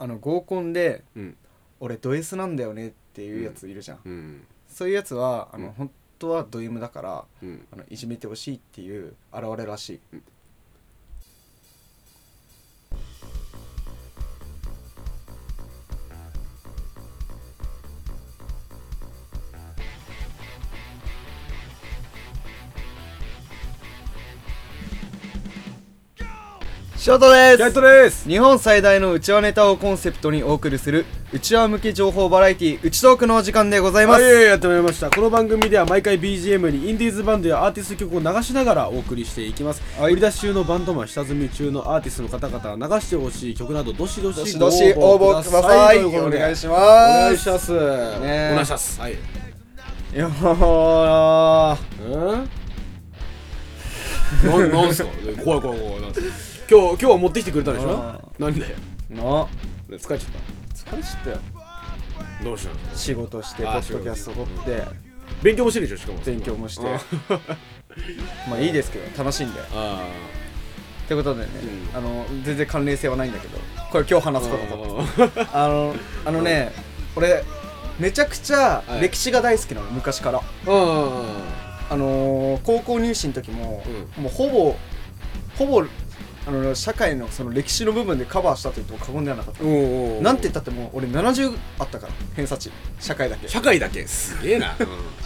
あの合コンでうん。俺ド S なんだよねっていうやついるじゃん、うん。そういうやつはあの、うん。本当はド M だからうん。あのいじめてほしいっていう現れらしい、ショートでキャトです。日本最大のうちわネタをコンセプトにお送りするうちわ向け情報バラエティうちトークのお時間でございます、はい、やってまいりました。この番組では毎回 BGM にインディーズバンドやアーティスト曲を流しながらお送りしていきます、はい。売り出し中のバンドマン下積み中のアーティストの方々が流してほしい曲などどしどしどしどし応募ください。とうことでお願いしおます。願いします、ねお願いします。はい。いやー。うん なんなんすか？怖い怖い怖い。なんすか？今日今日は持ってきてくれたでしょ？あなんで？な。疲れちゃっ疲れちゃったよ。たどうしたの？仕事してポあッドキャスト撮って。勉強もしてるでしょしかも。勉強もして。あ まあいいですけど楽しんで。あってことでね、うん。あの全然関連性はないんだけどこれ今日話すことだと。ああのあのね俺めちゃくちゃはい。歴史が大好きなの昔から。うんあのー高校入試の時も、もうほぼほぼあの社会のその歴史の部分でカバーしたと言っても過言ではなかった、なんて言ったってもう俺70あったから偏差値。社会だけ。っ社会だけ。すげえな。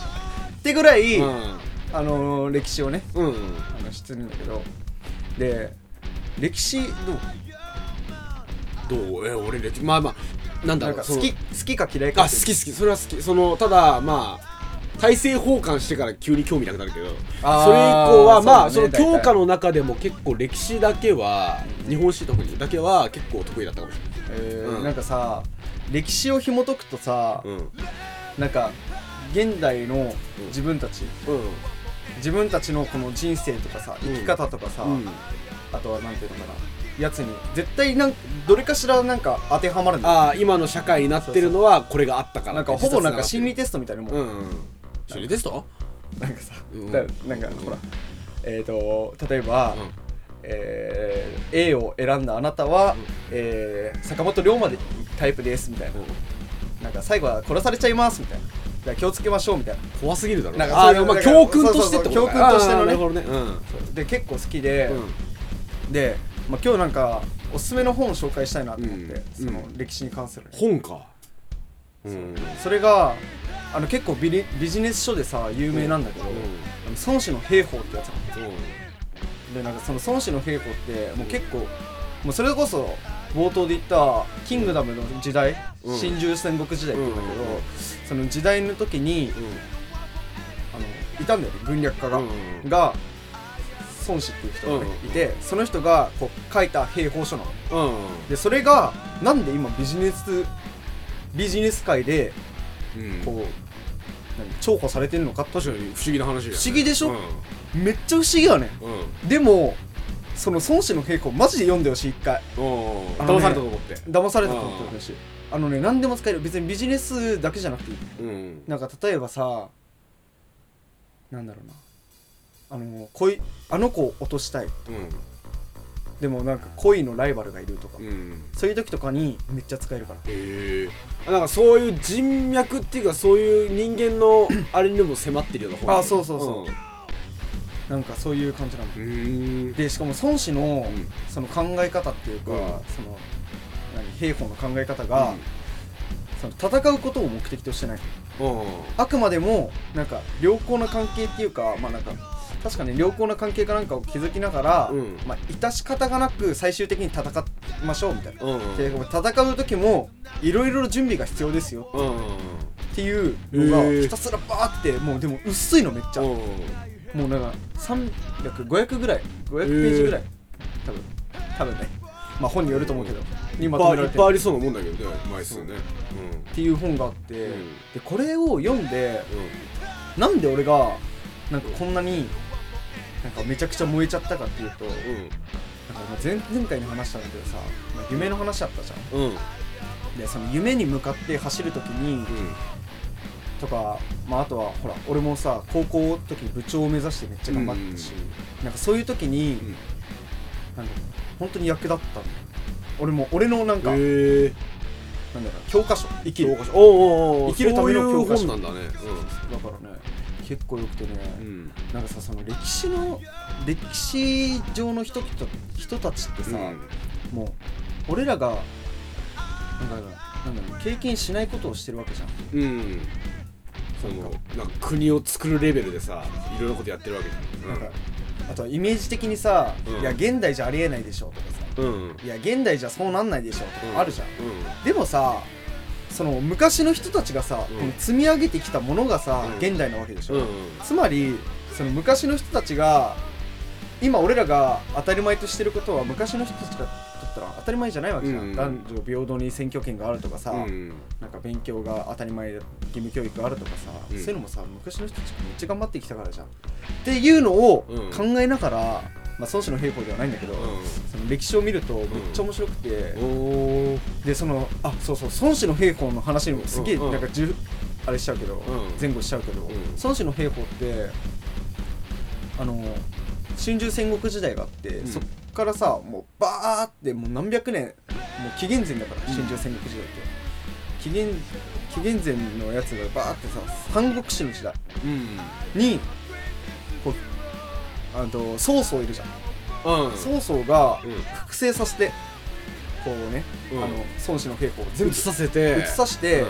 てぐらい、うん。あのー歴史をねうんうん。あの知ってるんだけど。で歴史どう？どう？え俺歴まあまあなんだろう。好き好きか嫌いかあ好き好き。それは好き。そのただまあ大政奉還してから急に興味なくなるけどそれ以降はまあそ,、ねの教科の中でも結構歴史だけは日本史特にだけは結構得意だったかもしえーうん。なんかさ歴史を紐解くとさ、れないなんか現代の自分たち、うん。自分たちのこの人生とかさ生き方とかさ、うん。あとはなんていうのかな。やつに絶対なんどれかしらなんか当てはまるんだよああ今の社会になってるのはこれがあったからなんかほぼなんか心理理テストみたいなもん、うんうん心理テストなんかさ、うん。だなんかほらえっ、と例えば、うん。えー A を選んだあなたは、ん。えー坂本龍馬でタイプですみたいな、なんか最後は殺されちゃいますみたいな。気をつけましょうみたいな。怖すぎるだろ。なんかああまあそういうなんか教訓としてってことそうそうそう教訓としてのね。あーなるほどね。うん。で結構好きで、うん。で、まあ、今日なんかおすすめの本を紹介したいなと思って、うん。その歴史に関する。ね、本か。うん。それがあの結構ビリビジネス書でさ有名なんだけど、あの孫子の兵法ってやつなのでなんかその孫子の兵法ってもう結構もうそれこそ冒頭で言ったキングダムの時代、うん。春秋戦国時代って言うんだけど、その時代の時にあのいたんだよね軍略家が、うんが孫子っていう人がね、いてその人がこう書いた兵法書なの。うんでそれがなんで今ビジネスビジネス界でうん。こう、何重宝されてるのか確かに不思議な話だよね。不思議でしょ？うん。めっちゃ不思議やね。うん。んでもその孫子の兵法マジで読んでほしい一回。うんあのね騙されたと思って。騙されたと思ってほしい。あのね何でも使える。別にビジネスだけじゃなくていい。うん。なんか例えばさなんだろうな。あの恋あの子を落としたいでもなんか恋のライバルがいるとか、うん。うんそういう時とかにめっちゃ使えるから。へえ。なんかそういう人脈っていうかそういう人間のあれにも迫ってるような本あそうそうそう。なんかそういう感じなんうん。でしかも孫子のん。その考え方っていうか、うん。その何兵法の考え方が、その戦うことを目的としてない。うん。あくまでもなんか良好な関係っていうかまあなんか確かに良好な関係かなんかを築きながら、うん。まあ致し方がなく最終的に戦いましょうみたいな、うんで戦う時もいろいろ準備が必要ですよ。うんっていうのがひたすらバーってもうでも薄いのめっちゃ、うん。もうなんか300500ぐらい500ページぐらい、多分。多分ね。まあ本によると思うけど、にいっまとめられてる。ぱいいっぱいありそうなもんだけどね枚数ね。っていう本があって、うん。でこれを読んでうなんで俺がなんかこんなになんかめちゃくちゃ燃えちゃったかっていうと、なん。かんうんまあ前前回に話したんだけどさ、まあ夢の話あったじゃん。うん。でその夢に向かって走る時にとか、まあ、あとはほら俺もさ高校の時に部長を目指してめっちゃ頑張ってたし、なんかそういう時に、ん。なんだろう本当に役立ったんだよ俺も俺のなんか、なんへえだろう教科書生きる。教科書。おうおうおう。生きるための教科書。本なんだね。だからね結構よくてね、うん。なんかさその歴史の歴史上の人た人たちってさ、もう俺らがなんかなんだろう経験しないことをしてるわけじゃん。うん、なんか国を作るレベルでさいろいろなことやってるわけじゃん。なんかあとはイメージ的にさ、うん。いや現代じゃありえないでしょとかさうん。うんいや現代じゃそうなんないでしょとかあるじゃん、うでもさその昔の人たちがさ、うん。この積み上げてきたものがさ、うん。現代なわけでしょ、んうん。つまりその昔の人たちが今俺らが当たり前としてることは昔の人たちがとったら当たり前じゃないわけじゃん、うん男女平等に選挙権があるとかさ、うん。なんか勉強が当たり前義務教育があるとかさ、うん。そういうのもさ昔の人たちがめっちゃ頑張ってきたからじゃん。っていうのをうん。考えながら、まあ孫子の兵法ではないんだけど、その歴史を見るとめっちゃ面白くて、でそのあそうそう孫子の兵法の話にもすげえなんかじゅあれしちゃうけど、ん。前後しちゃうけど、ん。孫子の兵法ってあの春秋戦国時代があって、うん。そっからさもうバーってもう何百年もう紀元前だからうん。春秋戦国時代って、紀元紀元前のやつがバーってさ三国志の時代うん。にこうあと曹操いるじゃん、うん。曹操がうん。複製させてこうね、うん。あの孫子の兵法を全部移させて。移さして、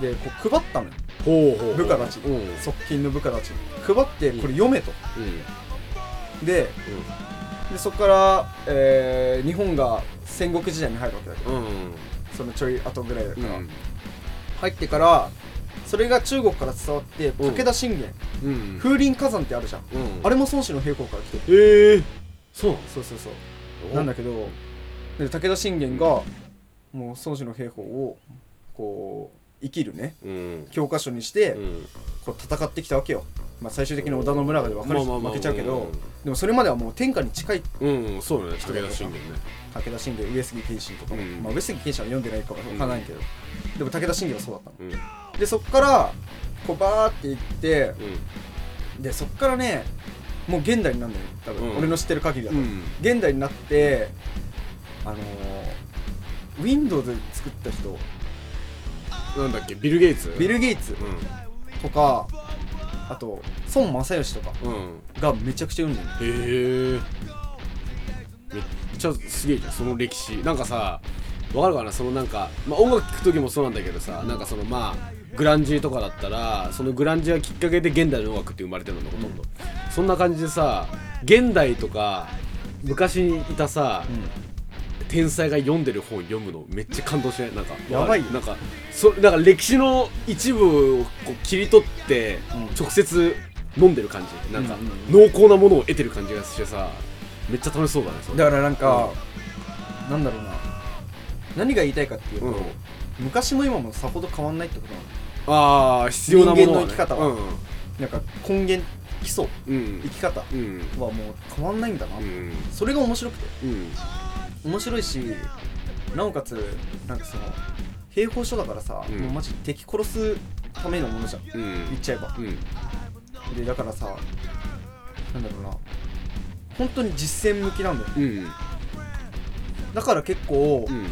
でこう配ったのよ。ほうほうほう。部下たちうんうん。側近の部下たちに。配ってこれ読めと、ででそこから、えー日本が戦国時代に入るわけだけどうんうん。そのちょい後ぐらいだから、うん。入ってからそれが中国から伝わってうん。武田信玄、うん。風林火山ってあるじゃん、うん。あれも孫子の兵法から来てる。ええそうそうそうそうなんだけどで武田信玄がもう孫子の兵法をこう生きるねうん。教科書にして、うん。こう戦ってきたわけよ、まあ、最終的に織田信長で分かる負けちゃうけどうんでもそれまではもう天下に近い。うんそうだね。武田信玄ね。武田信玄上杉謙信とかも、うん。まあ、上杉謙信は読んでないかも分からないけど、でも武田信玄はそうだったの。うんでそっからこうバーって行ってうでそっからねもう現代になるんだよ多分、うん。俺の知ってる限りだと、んうん。現代になってあのー、Windows 作った人。なんだっけ？ビル・ゲイツビル・ゲイツうとかあと孫正義とか。んうん。がめちゃくちゃ読んでるの。へえ。めっちゃすげえじゃんその歴史。なんかさわかるかな？そのなんか、まあ、音楽聴く時もそうなんだけどさなんかそのまあグランジとかだったらそのグランジがきっかけで現代の音楽って生まれてるのほとんど、そんな感じでさ現代とか昔にいたさ、天才が読んでる本読むのめっちゃ感動しない？なんかやばいよ。なんかそなんか歴史の一部をこう切り取ってうん。直接飲んでる感じ。なんかうんうん濃厚なものを得てる感じがしてさめっちゃ楽しそうだねそれ。だからなんか、なんだろうな。何が言いたいかっていうと、うん。昔も今もさほど変わんないってことなのああ必要なものは、ね、人間の生き方は。うん。なんか根源基礎うん。生き方はうん。もう変わんないんだな、うん。それが面白くて。うん。面白いしなおかつなんかその兵法書だからさ、うん。もうマジ敵殺すためのものじゃん。うん。言っちゃえば。うん。でだからさなんだろうな。本当に実践向きなんだようん。だから結構、うん。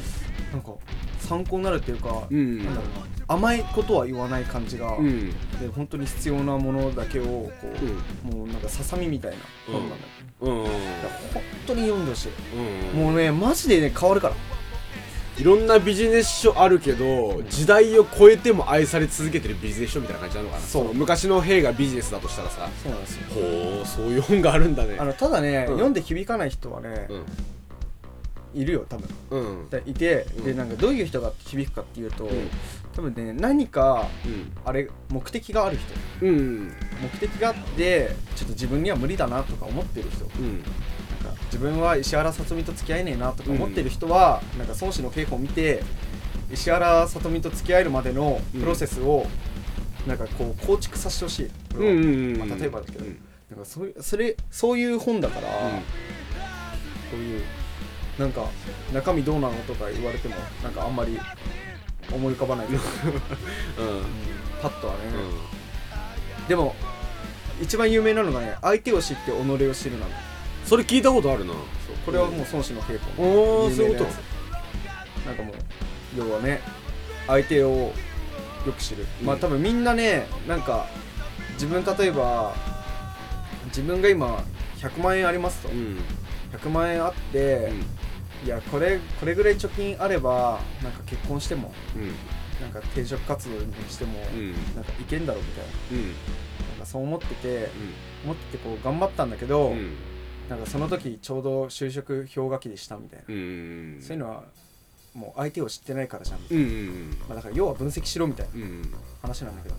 なんか参考になるっていうか、うん。なんだろうな甘いことは言わない感じが、うん。で本当に必要なものだけをこう、うん。もうなんかささみみたいな本なんだよ、うんだから本当に読んでほしい、うんもうねマジでね変わるからいろんなビジネス書あるけど時代を超えても愛され続けてるビジネス書みたいな感じなのかな。そう。の昔の兵がビジネスだとしたらさ。そうなんですよ。ほうそういう本があるんだね。あのただね、うん。読んで響かない人はね、うん。いるよ多分。うん。だいて、うん。でなんかどういう人が響くかっていうと、ん多分ね何かうん。あれ目的がある人。うん。目的があってちょっと自分には無理だなとか思ってる人。うん。なんか自分は石原さとみと付き合えねえなとか思ってる人は、なんか孫子の稽古を見て石原さとみと付き合えるまでのプロセスを、なんかこう構築させてほしい、これはうんまあ、例えばだけど、うんなんかそういうそれそういう本だから、こういうなんか中身どうなのとか言われてもなんかあんまり思い浮かばないけど、うん。パッとはね、でも一番有名なのがね相手を知って己を知るなんだそれ聞いたことあるな。これはもう孫子の稽古おお有そういうこと。名なんかもう要はね相手をよく知る、まあ多分みんなねなんか自分例えば自分が今100万円ありますと、うん。100万円あって、いやこれこれぐらい貯金あればなんか結婚してもうん。なんか転職活動にしても、うん。なんかいけんだろうみたいな。うん。なんかそう思ってて思っててこう頑張ったんだけど、うん。なんかその時ちょうど就職氷河期でしたみたいな、うんそういうのはもう相手を知ってないからじゃん、うんうんまあ、だから要は分析しろみたいなうん。話なんだけど。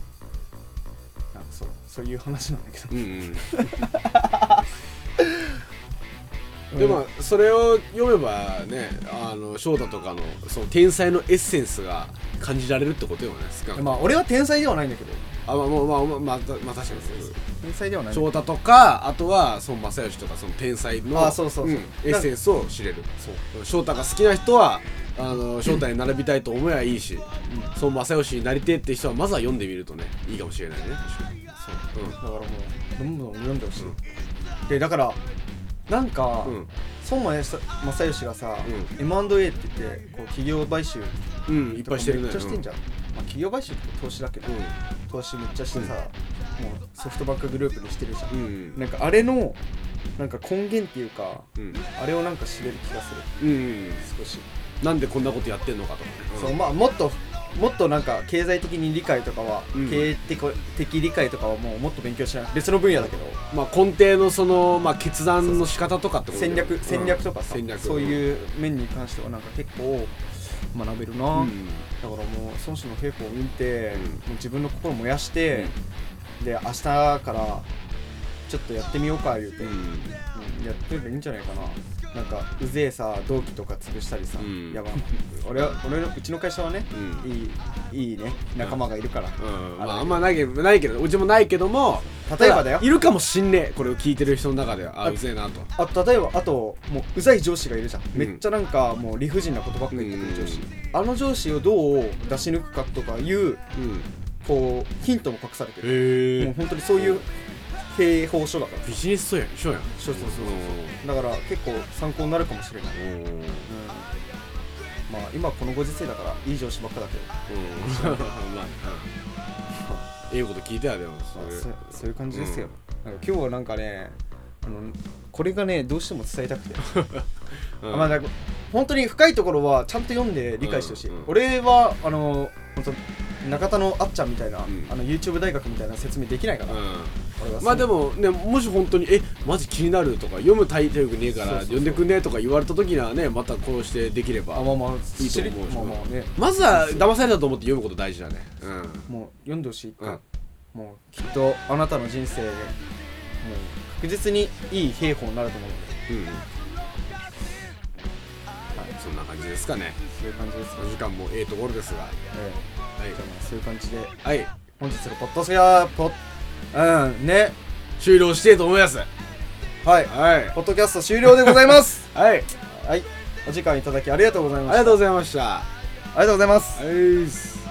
なんかそうそういう話なんだけど。うんうん でもそれを読めばねあの翔太とかのその天才のエッセンスが感じられるってことよねまあ俺は天才ではないんだけど。あまあまあまあまあ、まあ、まあ確かにそう天才ではない。翔太とかあとは孫正義とかその天才のエッセンスを知れる。翔太が好きな人はあの翔太に並びたいと思えばいいし孫正義になりてえって人はまずは読んでみるとねいいかもしれないね。確かに。そう。だからもうどんどん読んでほしい、でだからなんか、うん。うん。孫正義がさ、う M&A って言ってこう企業買収うんいっぱいしてるね。めっちゃしてんじゃん、まあ、企業買収って投資だけど、うん。投資めっちゃしてさ、もうソフトバンクグループにしてるじゃん、うん。なんかあれのなんか根源っていうかうん。あれをなんか知れる気がする。うん少し、なんでこんなことやってんのかとか。ねそうまあもっともっとなんか経済的に理解とかは、うん。経営的的理解とかはもうもっと勉強しない別の分野だけど。まあ根底のその、まあ、決断の仕方とかってことだよ戦略うん。戦略とかさ、戦略。そういう面に関してはなんか結構学べるな、うん。だからもう孫子の兵法を見て、うん。もう自分の心を燃やして、で明日からちょっとやってみようか言うて、うん。うんやってればいいんじゃないかななんかうぜえさ同期とか潰したりさ、うん。いやまあ俺は俺のうちの会社はね、うん。いいいいね。仲間がいるから、うん。まあ、ああんまないけどないけどうちもないけども例えばだよ。たいるかもしんねえこれを聞いてる人の中では。ああうぜえなと。あ例えばあともううざい上司がいるじゃん、ん。めっちゃなんかもう理不尽なことばっかり言ってくる上司、あの上司をどう出し抜くかとかいううん。こうヒントも隠されてる、もう本当にそういう経営法書だから。ビジネス書やん書やん。そうそうそうそう。だから結構参考になるかもしれない、うん、うん。まあ今このご時世だからいい上司ばっかだけど。うん。まあええこと聞いたよでもそれ。そうそういう感じですよ、なんか今日はなんかねあのこれがねどうしても伝えたくて、うん。あまあなんか本当に深いところはちゃんと読んで理解してほしい、うん。うん。俺はあの本当中田のあっちゃんみたいな、ん。あの YouTube 大学みたいな説明できないから、俺はう。んまあでもねもし本当にえマジ気になるとか読む体力ねえから読んでくんねえとか言われた時にはねまたこうしてできればあまあまあいいと思うし。まあまあね。まずは騙されたと思って読むこと大事だね。うん。もう読んでほしいか、うん。もうきっとあなたの人生でもう確実にいい兵法になると思うので。うんそんな感じですかね。そういう感じですね。お時間もええところですが。ええじゃあまあそういう感じで。はい。本日のポッドスヤポッうんね。終了してえと思います。はい。はい。ポッドキャスト終了でございます。はい。はい。お時間いただきありがとうございました。ありがとうございました。ありがとうございます。はい